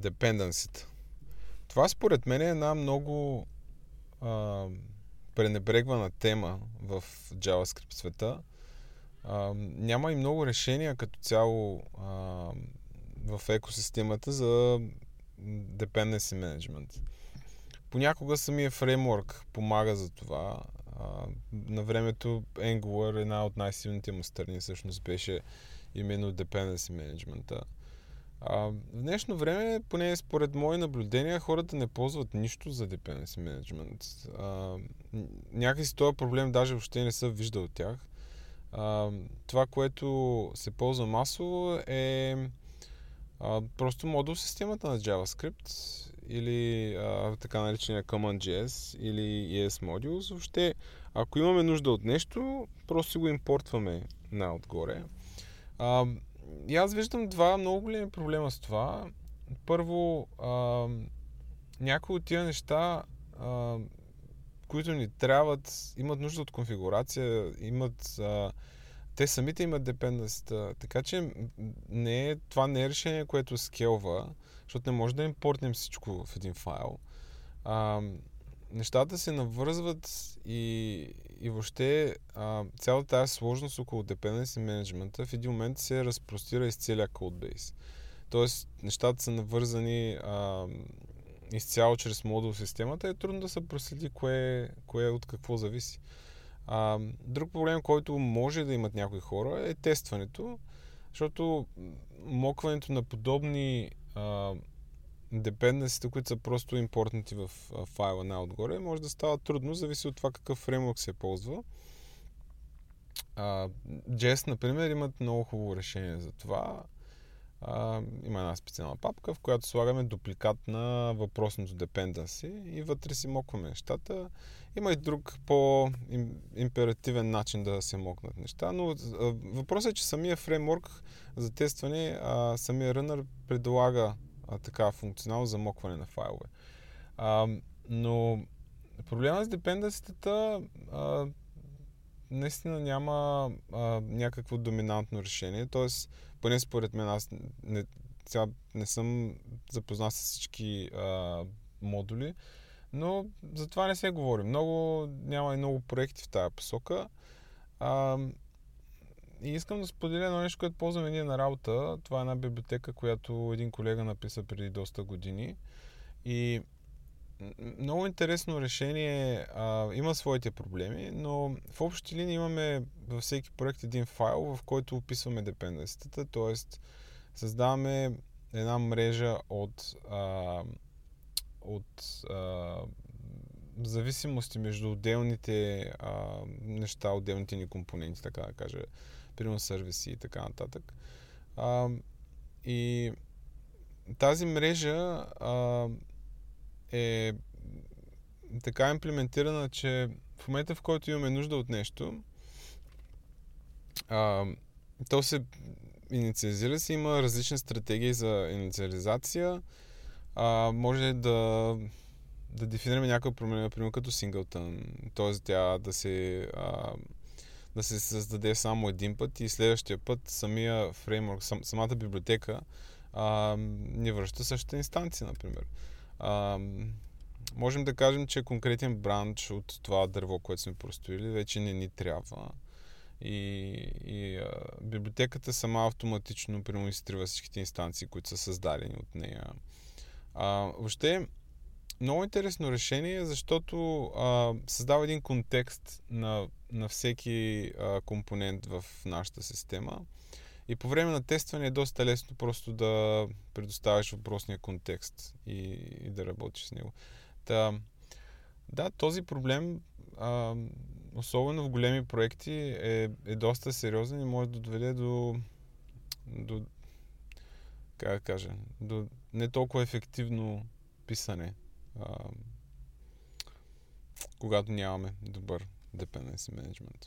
dependency Това според мен е една много а, пренебрегвана тема в JavaScript света. А, няма и много решения като цяло а, в екосистемата за dependency management. Понякога самия фреймворк помага за това. А, на времето Angular, една от най-силните му страни, всъщност беше именно dependency management. А, в днешно време, поне според мои наблюдения, хората не ползват нищо за dependency management. А, някакси този проблем даже въобще не са виждал от тях. А, това, което се ползва масово е а, просто модул системата на JavaScript или а, така наречения CommonJS или ES Modules. Въобще, ако имаме нужда от нещо, просто го импортваме на отгоре. А, и аз виждам два много големи проблема с това. Първо, а, някои от тия неща, а, които ни трябват, имат нужда от конфигурация, имат... А, те самите имат депенденсита, така че не е, това не е решение, което скелва, защото не може да импортнем всичко в един файл. А, нещата се навързват и, и въобще а, цялата тази сложност около dependency менеджмента в един момент се разпростира из целия кодбейс. Тоест, нещата са навързани а, изцяло чрез модул системата е трудно да се проследи кое, кое от какво зависи. А, друг проблем, който може да имат някои хора е тестването, защото мокването на подобни а, депенденсите, които са просто импортнати в файла най-отгоре, може да става трудно, зависи от това какъв фреймворк се ползва. Uh, JS, например, имат много хубаво решение за това. Uh, има една специална папка, в която слагаме дупликат на въпросното dependency и вътре си мокваме нещата. Има и друг по-императивен начин да се мокнат неща, но uh, въпросът е, че самия фреймворк за тестване, uh, самия рънър предлага а, така функционално замокване на файлове. А, но проблема с депенденситата наистина няма а, някакво доминантно решение. Тоест, поне според мен, аз не, сега не съм запознат с всички а, модули, но за това не се говори. Много, няма и много проекти в тази посока. А, и искам да споделя едно нещо, което ползваме ние на работа. Това е една библиотека, която един колега написа преди доста години. И много интересно решение. А, има своите проблеми, но в общи линии имаме във всеки проект един файл, в който описваме депенденцията, т.е. създаваме една мрежа от, а, от а, зависимости между отделните а, неща, отделните ни компоненти, така да кажа примерно сервиси и така нататък. А, и тази мрежа а, е така имплементирана, че в момента в който имаме нужда от нещо, а, то се инициализира се, има различни стратегии за инициализация. А, може да, да дефинираме някаква промена, например като синглтън, т.е. тя да се а, да се създаде само един път и следващия път самия фреймворк, сам, самата библиотека а, ни връща същата инстанция, например. А, можем да кажем, че конкретен бранч от това дърво, което сме простроили, вече не ни трябва. И, и а, библиотеката сама автоматично прямо изтрива всичките инстанции, които са създадени от нея. А, въобще, много интересно решение, защото а, създава един контекст на, на всеки а, компонент в нашата система. И по време на тестване е доста лесно просто да предоставяш въпросния контекст и, и да работиш с него. Та, да, този проблем, а, особено в големи проекти, е, е доста сериозен и може да доведе до, до как да кажа, до не толкова ефективно писане когато нямаме добър dependency management.